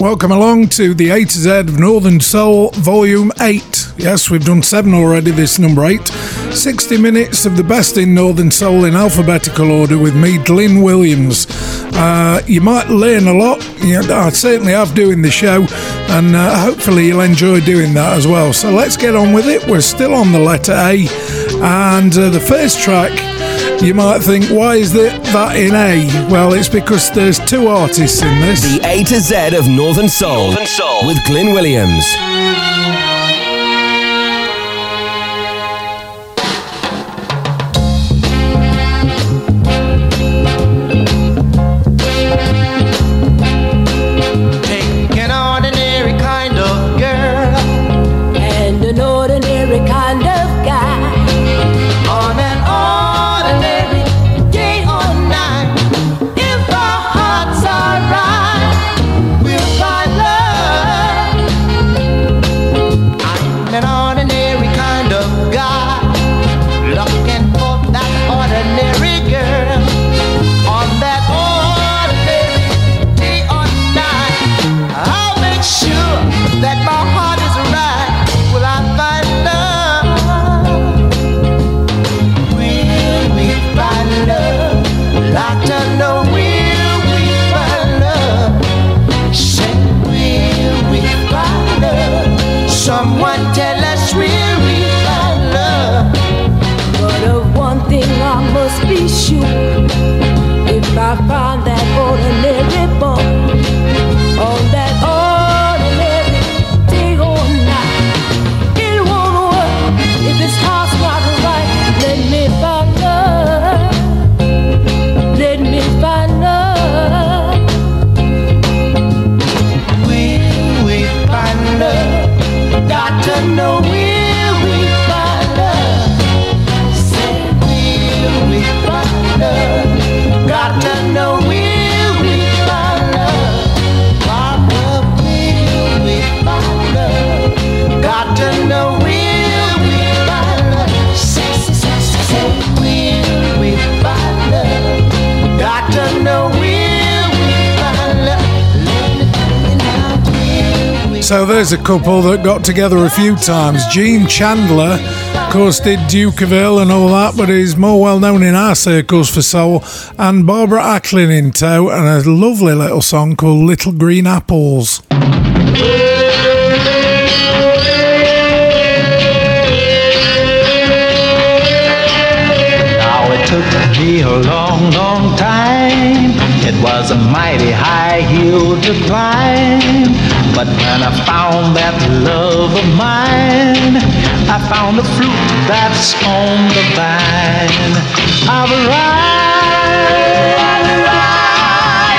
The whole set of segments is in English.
Welcome along to the A to Z of Northern Soul Volume 8. Yes, we've done seven already, this number 8. 60 minutes of the best in Northern Soul in alphabetical order with me, Glyn Williams. Uh, you might learn a lot. You I certainly have doing the show, and uh, hopefully you'll enjoy doing that as well. So let's get on with it. We're still on the letter A, and uh, the first track you might think, why is that, that in A? Well, it's because there's two artists in this. The A to Z of Northern Soul, Northern Soul. with Glyn Williams. So there's a couple that got together a few times. Gene Chandler, of course, did Duke of Earl and all that, but he's more well known in our circles for soul. And Barbara Acklin in tow, and a lovely little song called Little Green Apples. Now it took me a long, long time. It was a mighty high hill to climb. But when I found that love of mine, I found the fruit that's on the vine. I've arrived.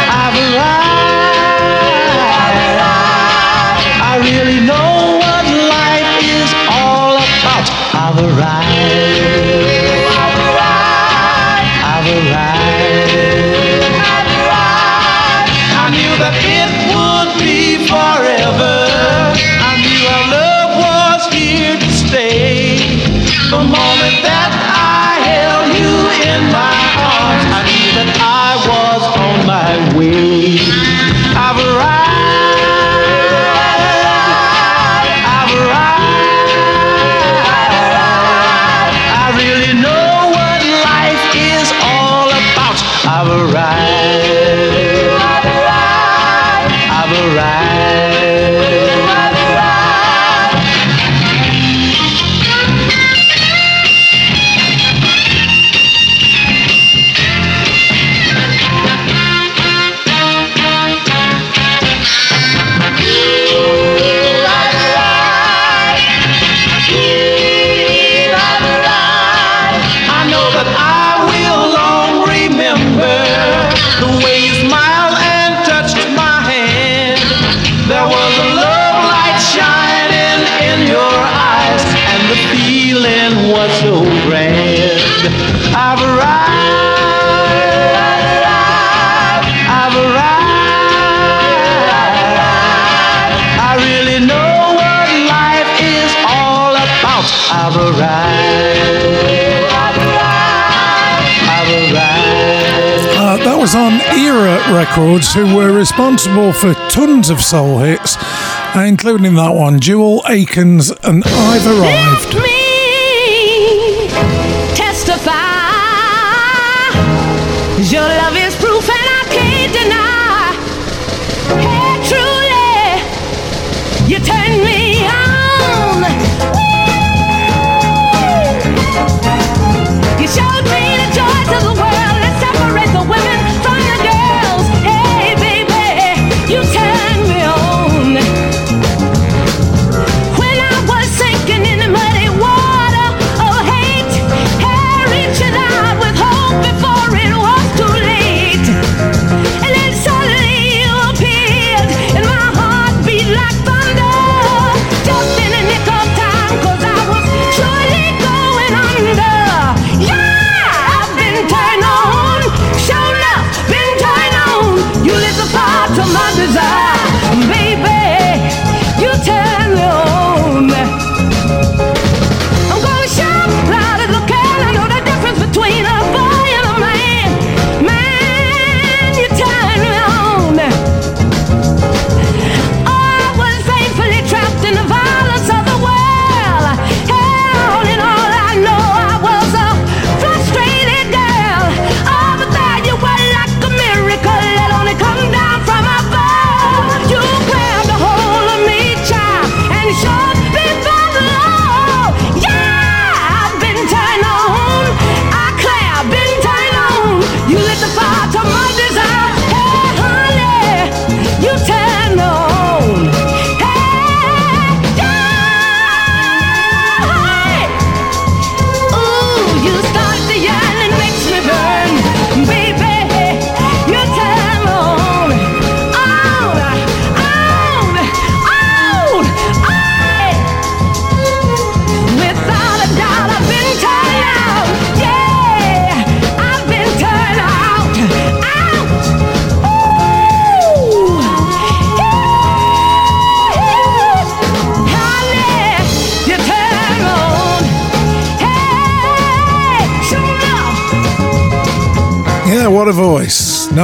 I've arrived. I really know what life is all about. I've arrived. My Records, who were responsible for tons of soul hits, including that one, Jewel Akens and I've Arrived. Help me testify your love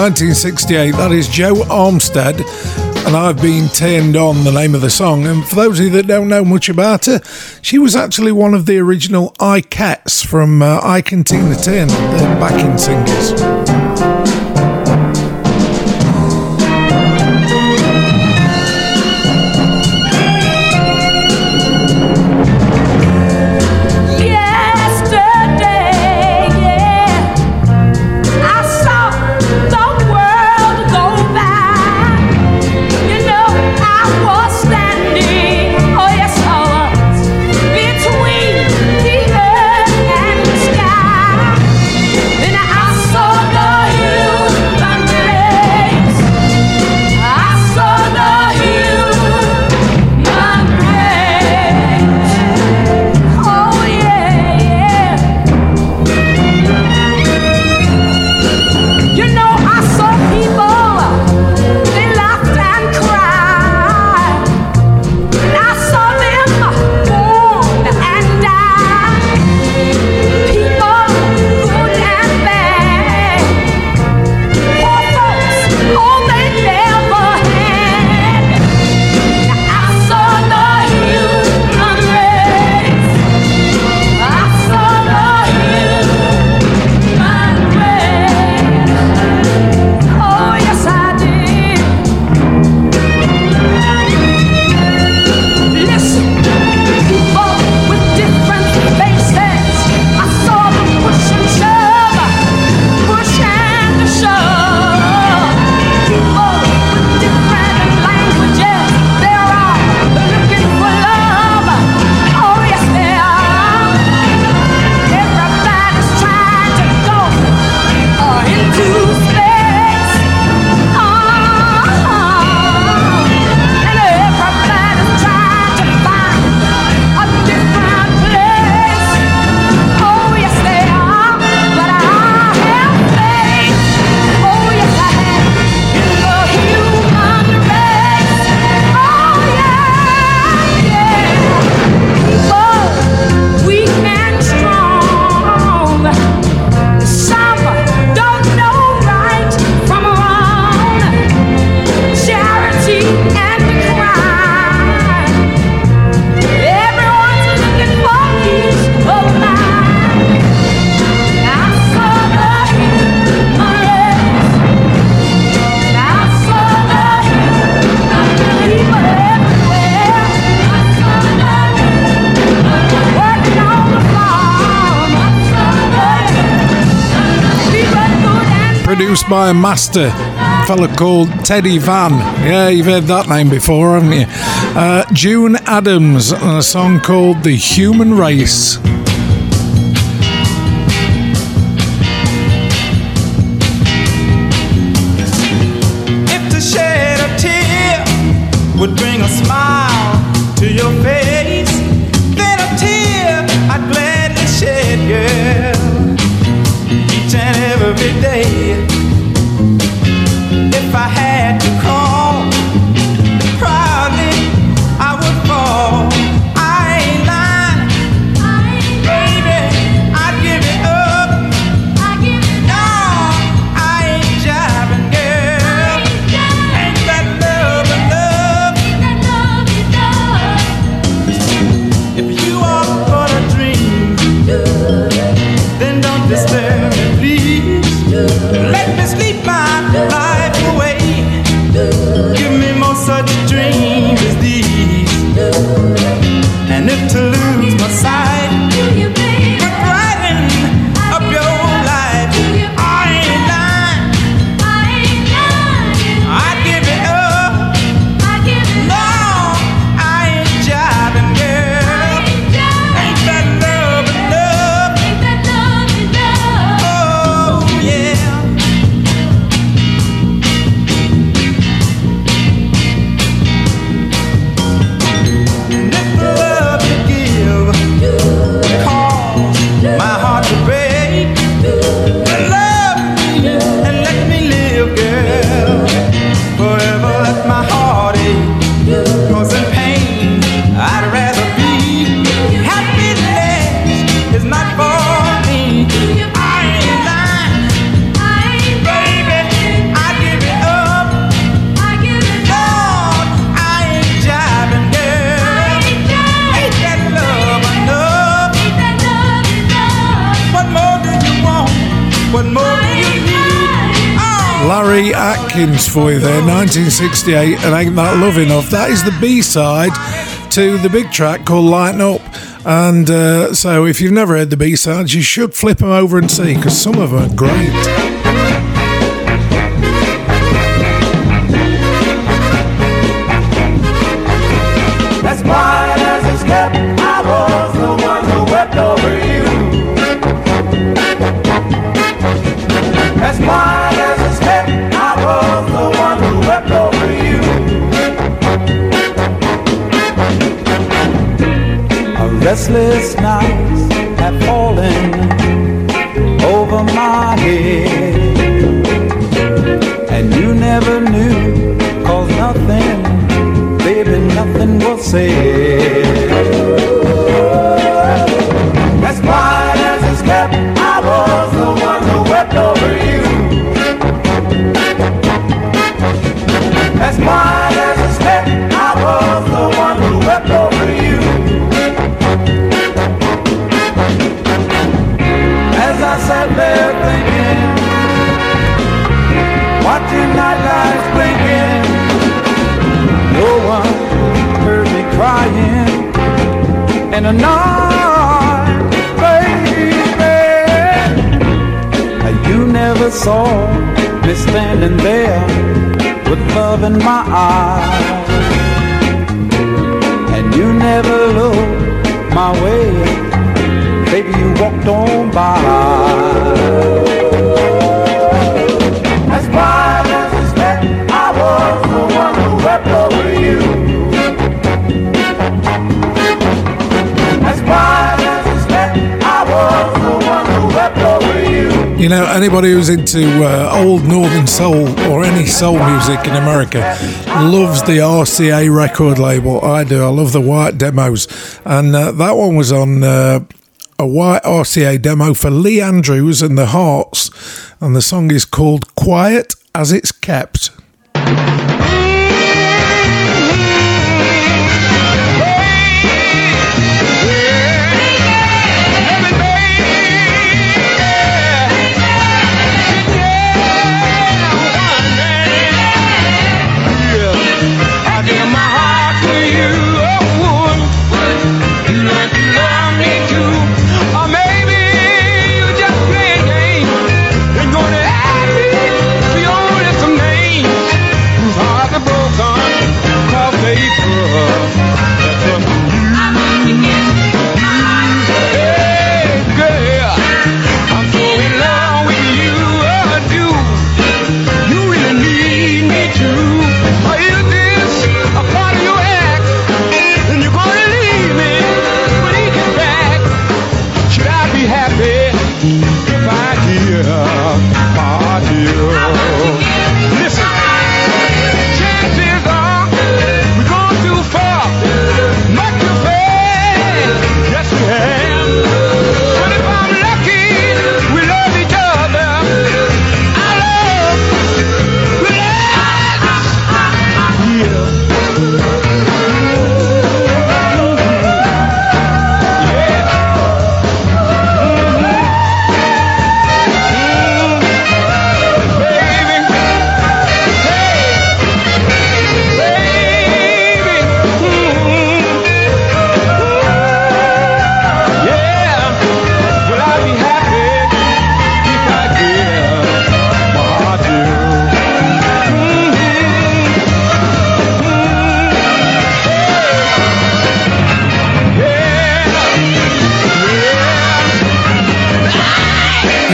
1968. That is Jo Armstead, and I've been turned on the name of the song. And for those of you that don't know much about her, she was actually one of the original Ikettes from uh, Ike and Tina Turner, the backing singers. By a master, a fella called Teddy Vann. Yeah, you've heard that name before, haven't you? Uh, June Adams and a song called The Human Race. 1968, and Ain't That Love Enough. That is the B side to the big track called Lighten Up. And uh, so, if you've never heard the B sides, you should flip them over and see because some of them are great. Restless nights have fallen over my head, and you never knew, cause nothing baby, nothing was said. In the night, baby. You never saw me standing there with love in my eyes, and you never looked my way, baby. You walked on by. You. Know, anybody who's into uh, old Northern Soul or any soul music in America loves the RCA record label. I do. I love the white demos. And uh, that one was on uh, a white RCA demo for Lee Andrews and the Hearts. And the song is called Quiet as It's Kept.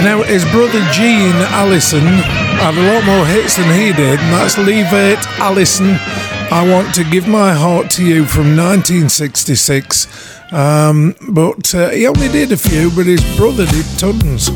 Now, his brother Gene Allison had a lot more hits than he did, and that's Levert Allison. I want to give my heart to you from 1966. Um, but uh, he only did a few, but his brother did tons.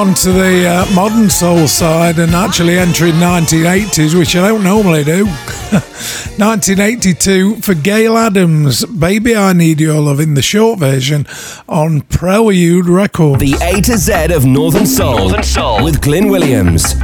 Falling onto the uh, modern soul side and actually entering 1980s, which I don't normally do. 1982 for Gail Adams, Baby I Need Your Love in the short version on Prelude Records. The A to Z of Northern Soul, Northern Soul. with Glyn Williams.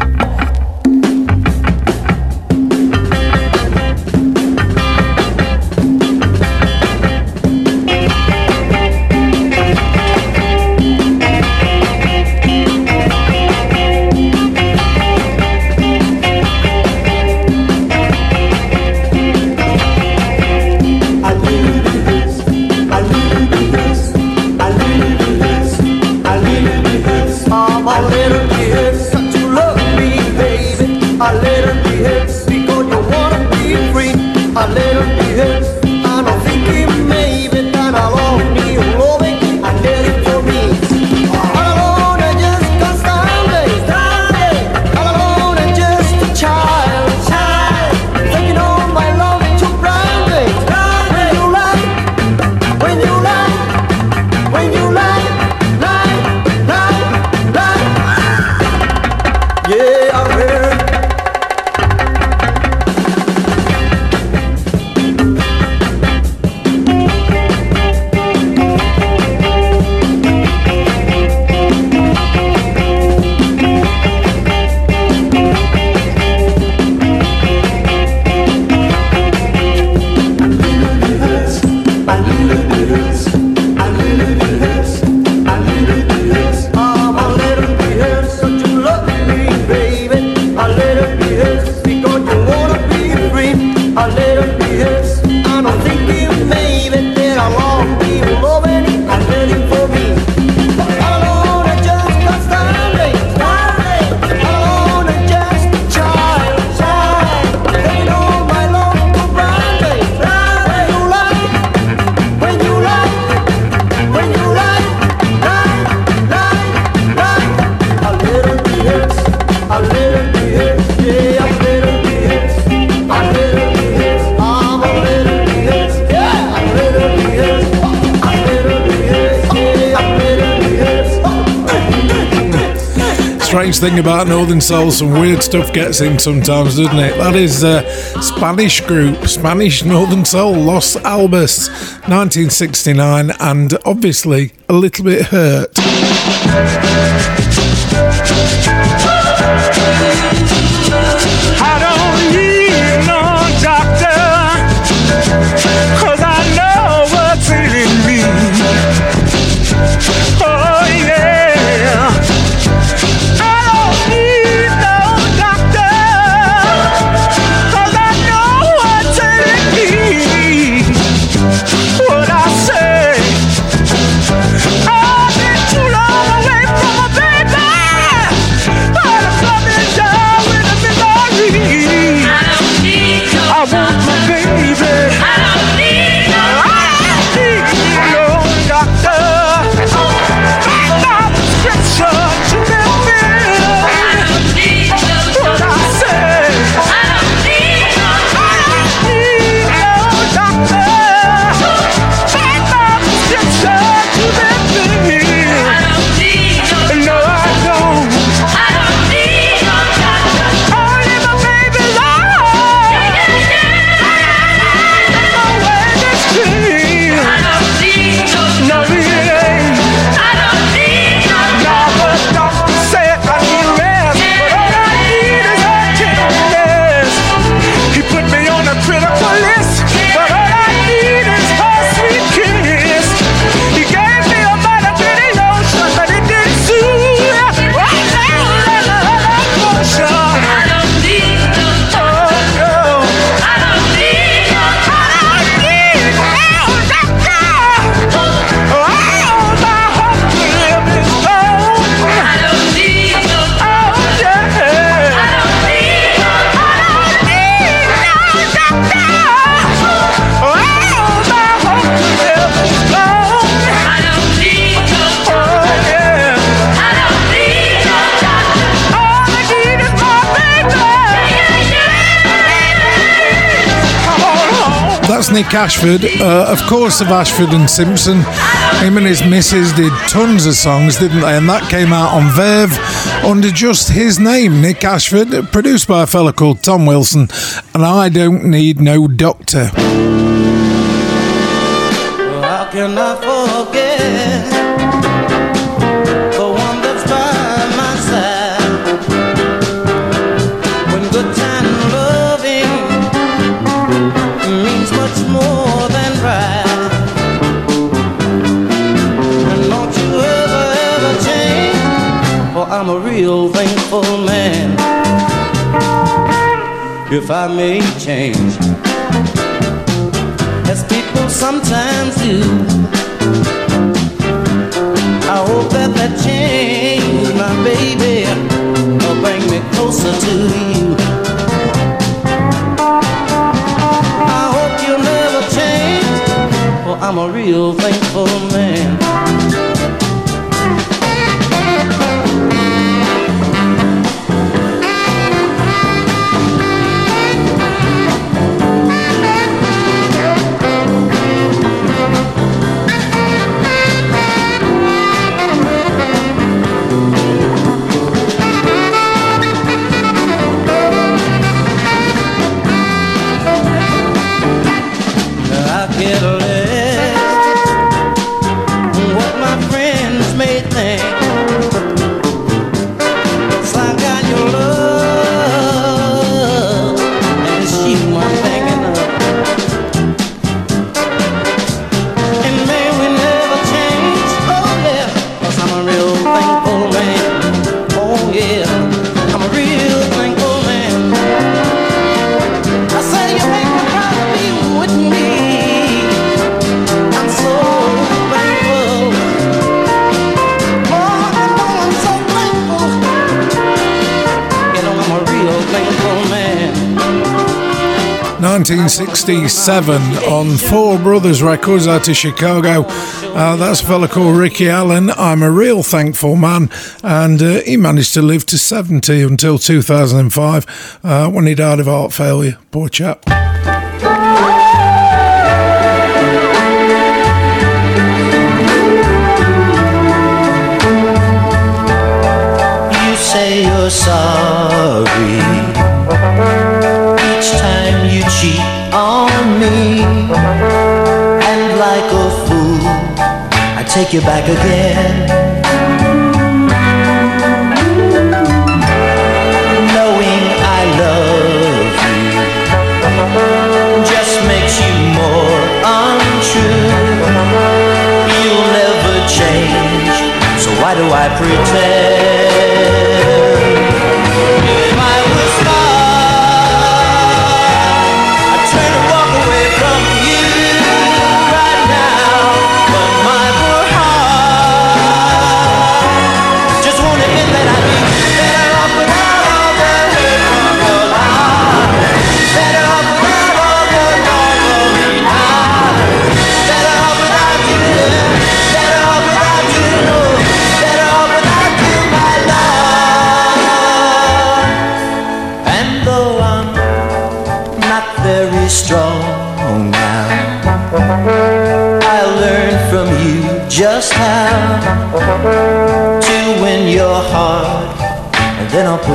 Thing about Northern Soul, some weird stuff gets in sometimes, doesn't it? That is a uh, Spanish group, Spanish Northern Soul, Los Albas, 1969, and obviously a little bit hurt. Nick Ashford, uh, of course, of Ashford and Simpson. Him and his missus did tons of songs, didn't they? And that came out on Verve under just his name, Nick Ashford, produced by a fella called Tom Wilson. And I don't need no doctor. How If I may change as people sometimes do. I hope that that change, my baby, will bring me closer to you. I hope you'll never change, for I'm a real thankful man. 1967 on Four Brothers Records out of Chicago. Uh, that's a fella called Ricky Allen. I'm a real thankful man, and uh, he managed to live to 70 until 2005 uh, when he died of heart failure. Poor chap. You say you're sorry each time you cheat me, and like a fool, I take you back again. Knowing I love you just makes you more untrue. You'll never change, so why do I pretend?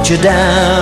Put you down.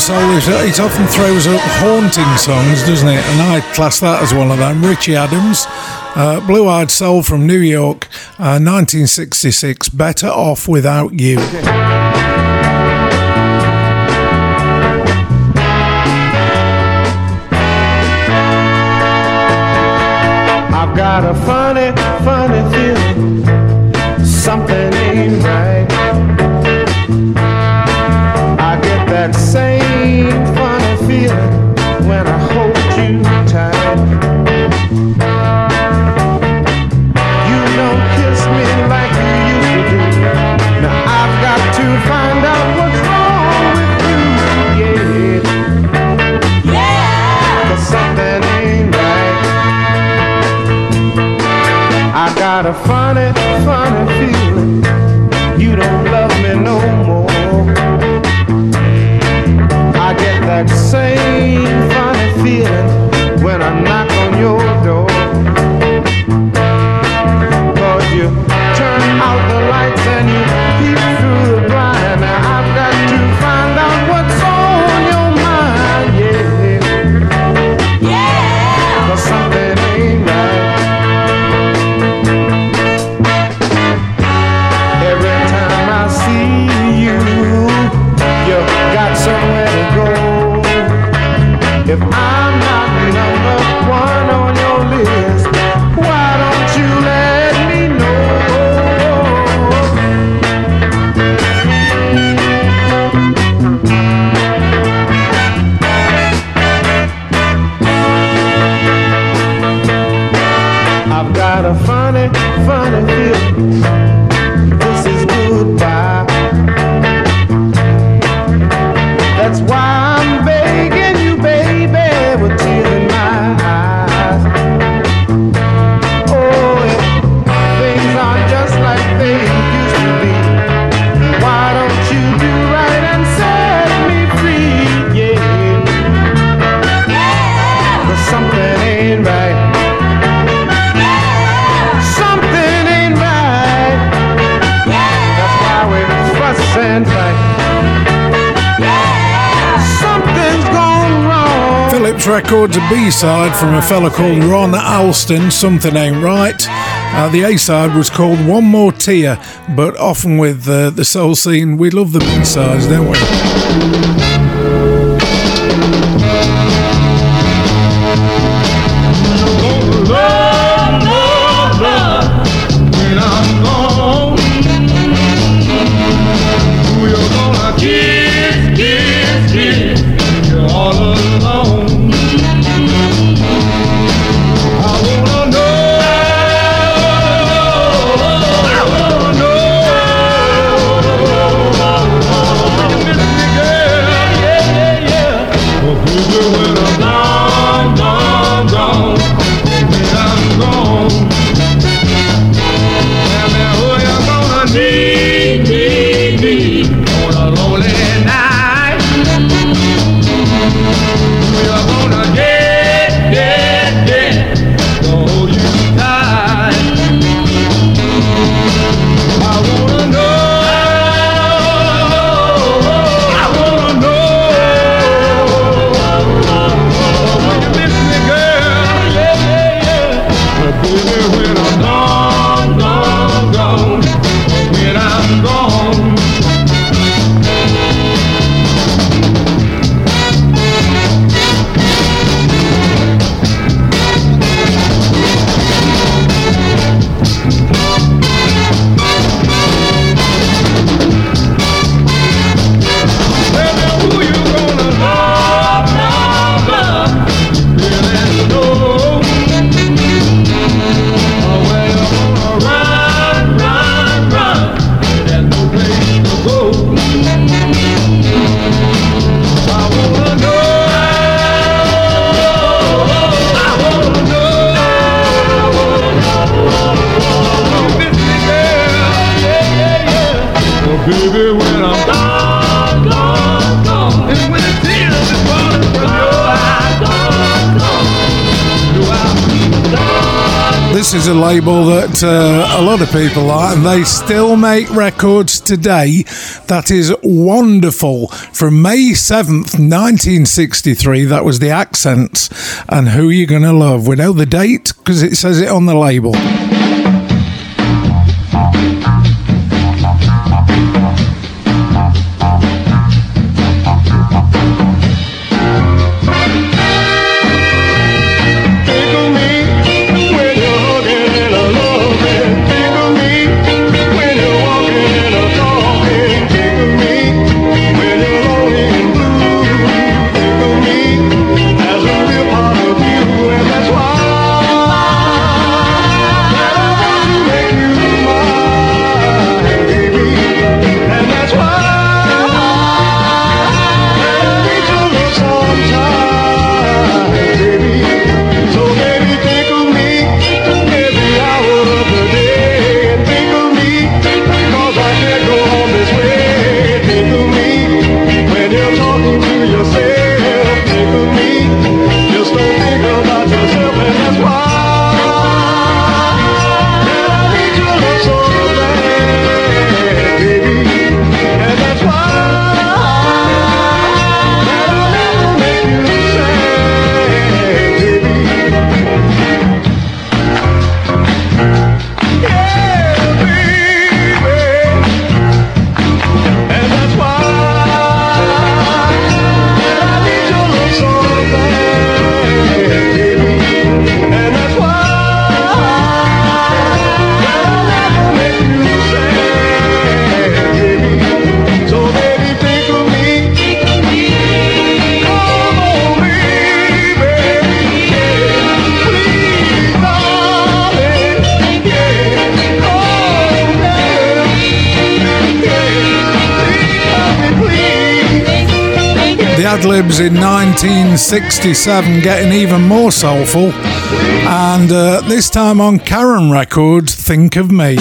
Soul, it, often throws up haunting songs, doesn't it? And I class that as one of them. Richie Adams, uh, Blue Eyed Soul from New York, uh, 1966, Better Off Without You. I've got a funny, funny feeling something ain't right. I get that same feeling when I hold you tight. You don't kiss me like you used to do. Now I've got to find out what's wrong with you, yeah. Yeah. 'Cause something ain't right. I got a funny, funny records a B side from a fella called Ron Alston, Something Ain't Right. Uh, the A side was called One More Tear, but often with uh, the soul scene, we love the B sides, don't we? a lot of people are, and they still make records today. That is wonderful. From May 7th, 1963, that was the accents and who you going to love. We know the date because it says it on the label. 1967, getting even more soulful. And uh, this time on Karen Records, Think of Me.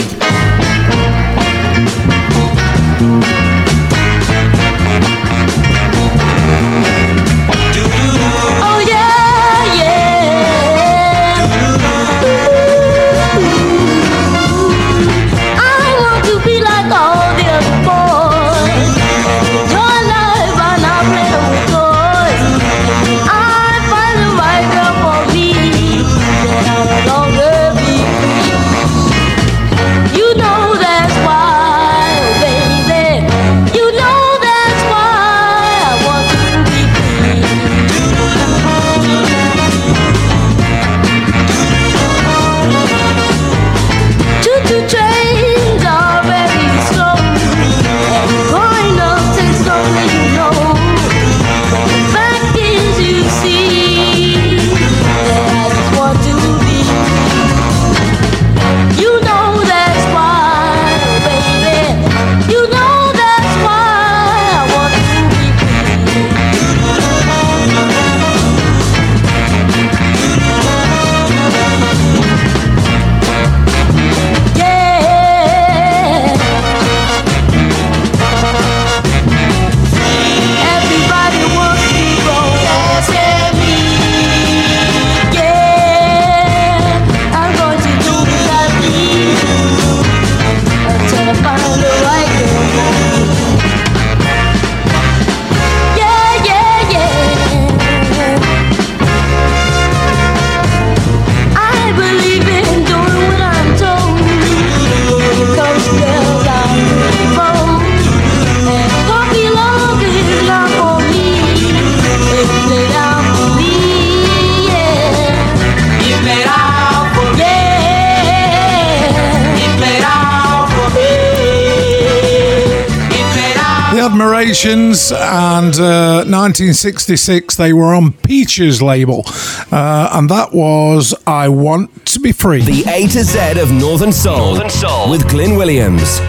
And uh, 1966 they were on Peaches label, uh, and that was I Want to Be Free. The A to Z of Northern Soul, Northern Soul. with Glyn Williams.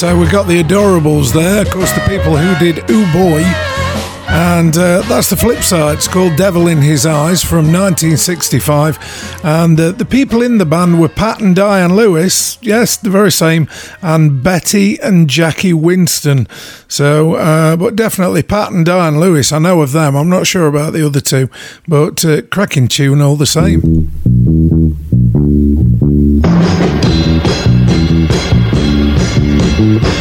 So we got the Adorables there, of course, the people who did Ooh Boy. And uh, that's the flip side. It's called Devil in His Eyes from 1965. And uh, the people in the band were Pat and Diane Lewis, yes, the very same, and Betty and Jackie Winston. So, uh, but definitely Pat and Diane Lewis, I know of them. I'm not sure about the other two, but uh, cracking tune all the same. Get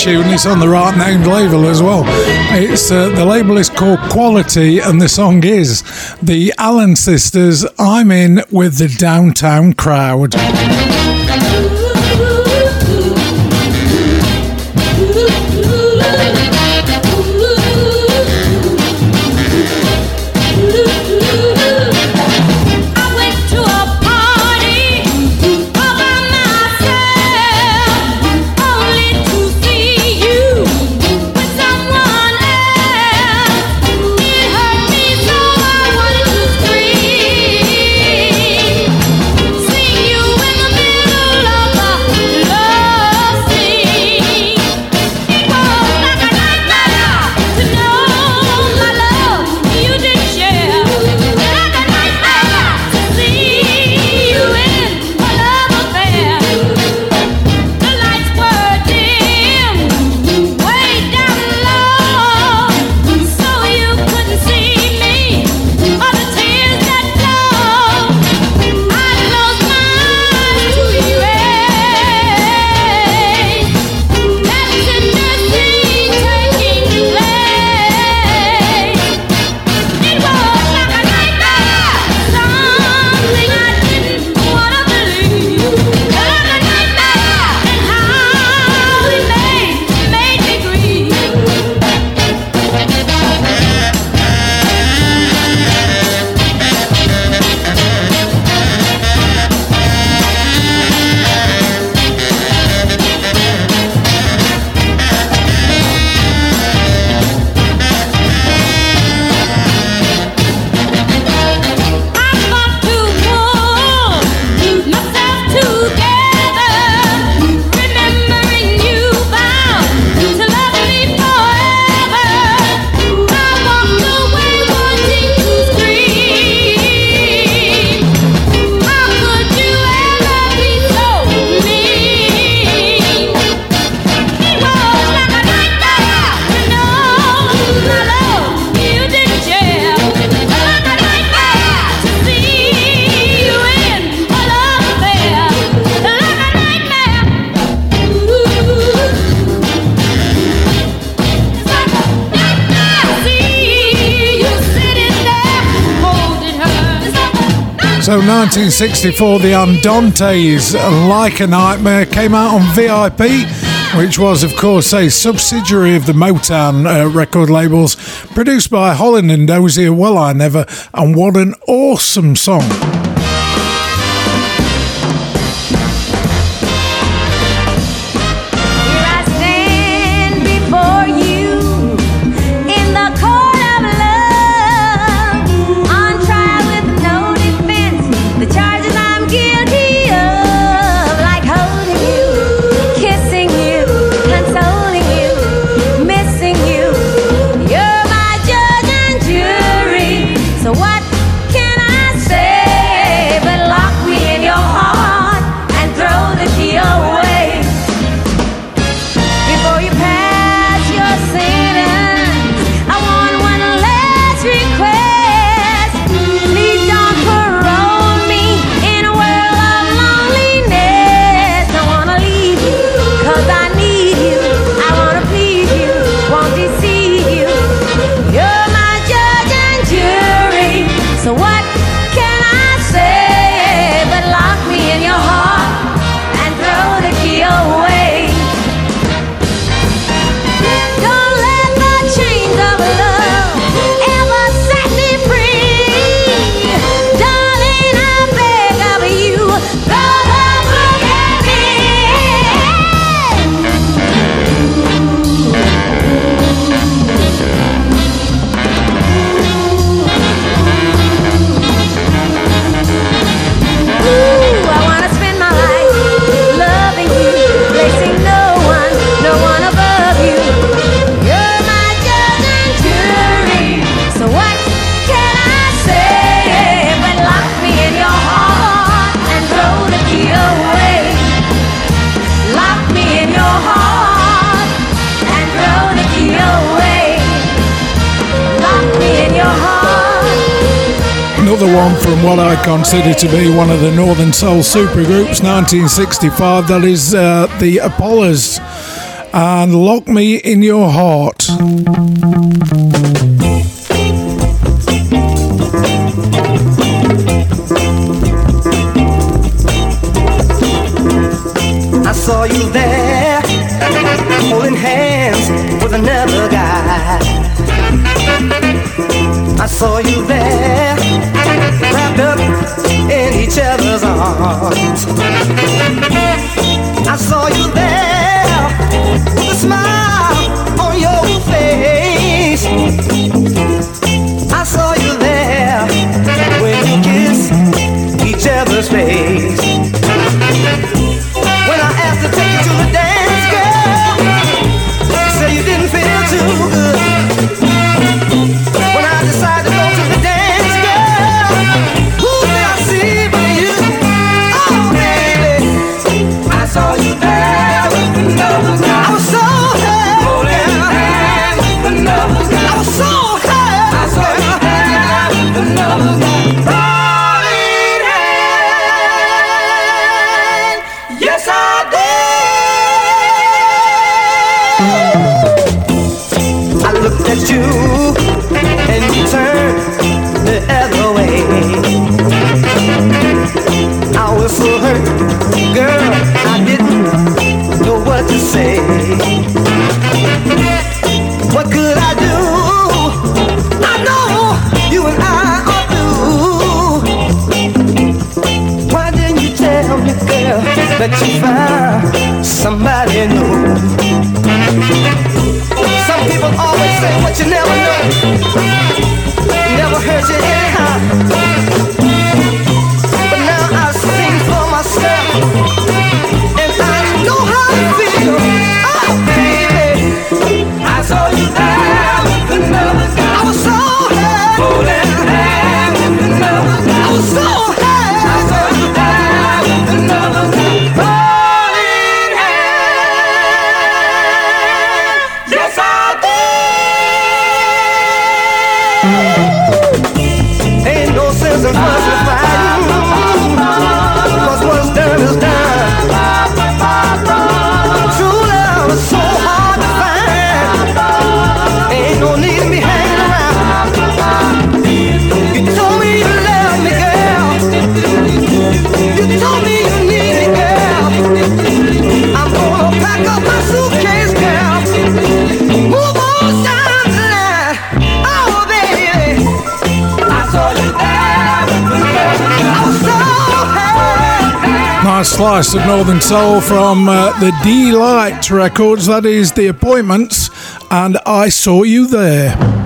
tune. It's on the right named label as well. It's uh, the label is called Quality, and the song is the Allen Sisters. I'm in with the downtown crowd. So 1964, the Andantes, Like a Nightmare, came out on VIP, which was, of course, a subsidiary of the Motown uh, record labels, produced by Holland and Dozier. Well, I never, and what an awesome song! considered to be one of the Northern Soul supergroups, 1965. That is uh, the Apollos and Lock Me in Your Heart. I saw you there, holding hands with another guy. I saw you there each other's arms. I saw you there, the smile on your face. I saw you there when you kissed each other's face. Of Northern Soul from uh, the Delight Records. That is The Appointments, and I Saw You There.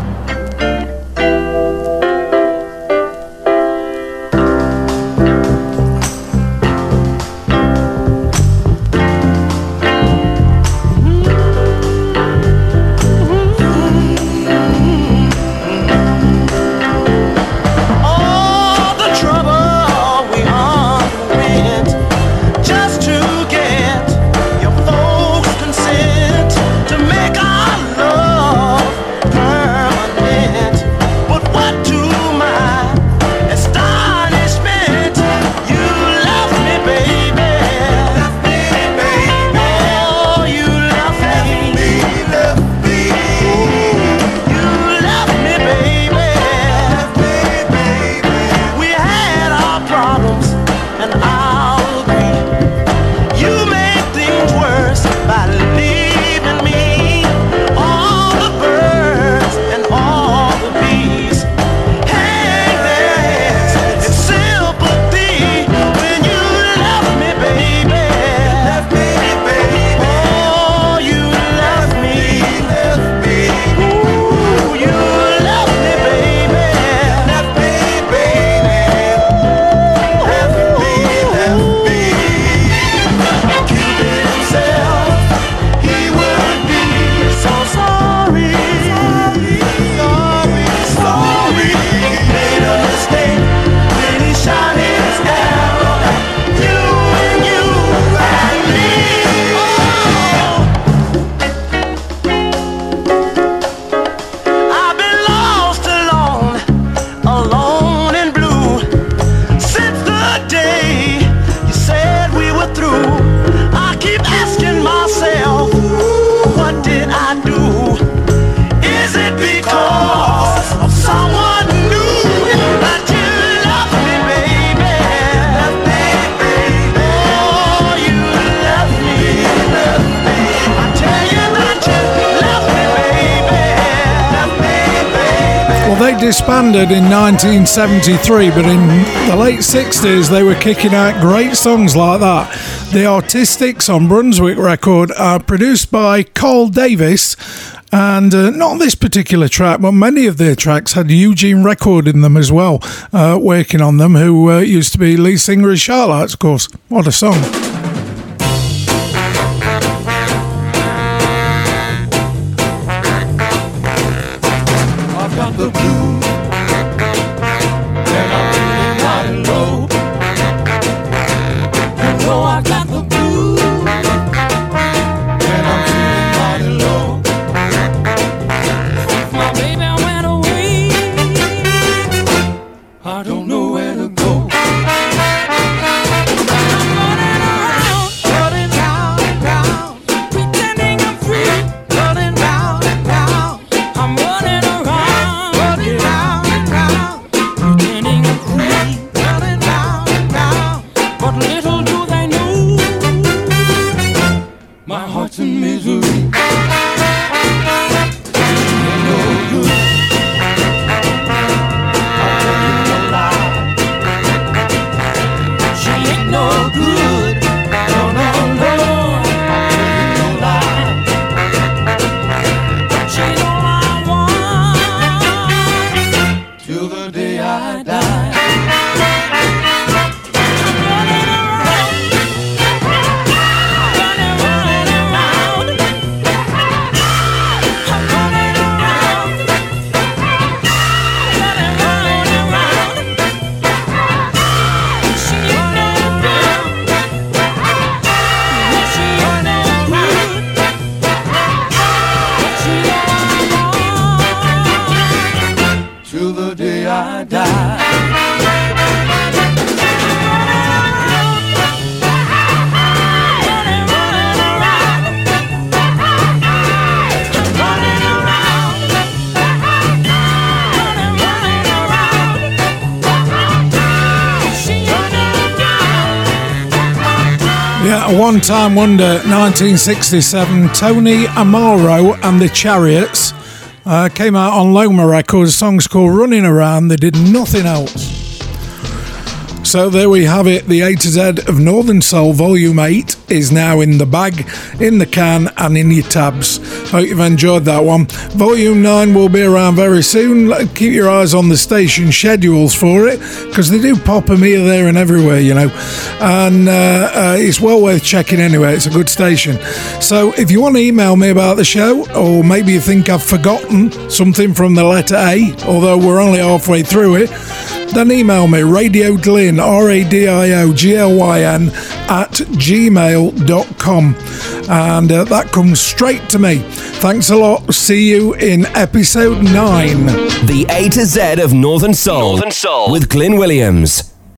Disbanded in 1973, but in the late 60s, they were kicking out great songs like that. The Artistics on Brunswick record are produced by Carl Davis. And uh, not this particular track, but many of their tracks had Eugene Record in them as well, uh, working on them, who uh, used to be lead singer of Chi-Lites, of course. What a song. Time wonder, 1967. Tony Amaro and the Chariots uh, came out on Loma Records. Song's called Running Around. They did nothing else. So there we have it. The A to Z of Northern Soul Volume 8 is now in the bag, in the can, and in your tabs. Hope you've enjoyed that one. Volume 9 will be around very soon. Keep your eyes on the station schedules for it because they do pop them here, there, and everywhere, you know. And uh, uh, it's well worth checking anyway. It's a good station. So if you want to email me about the show, or maybe you think I've forgotten something from the letter A, although we're only halfway through it, then email me Radio Glyn, R A D I O G L Y N, at gmail.com. And uh, that comes straight to me. Thanks a lot. See you in episode 9. The A to Z of Northern Soul. Northern Soul. With Glyn Williams.